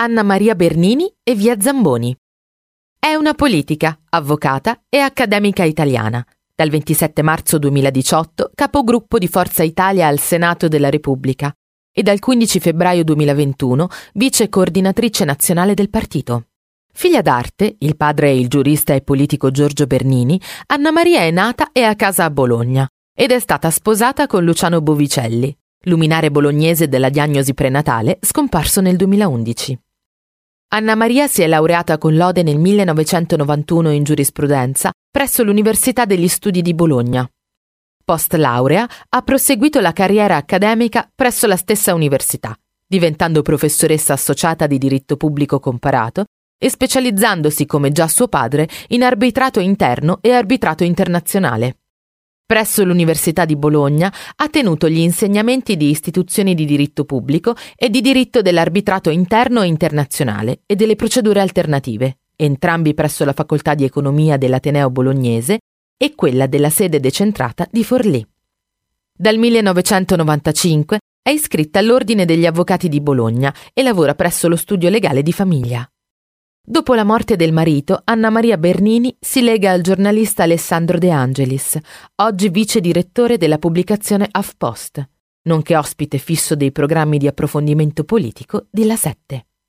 Anna Maria Bernini e via Zamboni. È una politica, avvocata e accademica italiana. Dal 27 marzo 2018 capogruppo di Forza Italia al Senato della Repubblica e dal 15 febbraio 2021 vice coordinatrice nazionale del partito. Figlia d'arte, il padre è il giurista e politico Giorgio Bernini, Anna Maria è nata e a casa a Bologna ed è stata sposata con Luciano Bovicelli, luminare bolognese della diagnosi prenatale scomparso nel 2011. Anna Maria si è laureata con lode nel 1991 in giurisprudenza presso l'Università degli Studi di Bologna. Post laurea ha proseguito la carriera accademica presso la stessa università, diventando professoressa associata di diritto pubblico comparato e specializzandosi, come già suo padre, in arbitrato interno e arbitrato internazionale. Presso l'Università di Bologna ha tenuto gli insegnamenti di istituzioni di diritto pubblico e di diritto dell'arbitrato interno e internazionale e delle procedure alternative, entrambi presso la Facoltà di Economia dell'Ateneo Bolognese e quella della sede decentrata di Forlì. Dal 1995 è iscritta all'Ordine degli Avvocati di Bologna e lavora presso lo studio legale di famiglia. Dopo la morte del marito, Anna Maria Bernini si lega al giornalista Alessandro De Angelis, oggi vice direttore della pubblicazione HuffPost, nonché ospite fisso dei programmi di approfondimento politico di La Sette.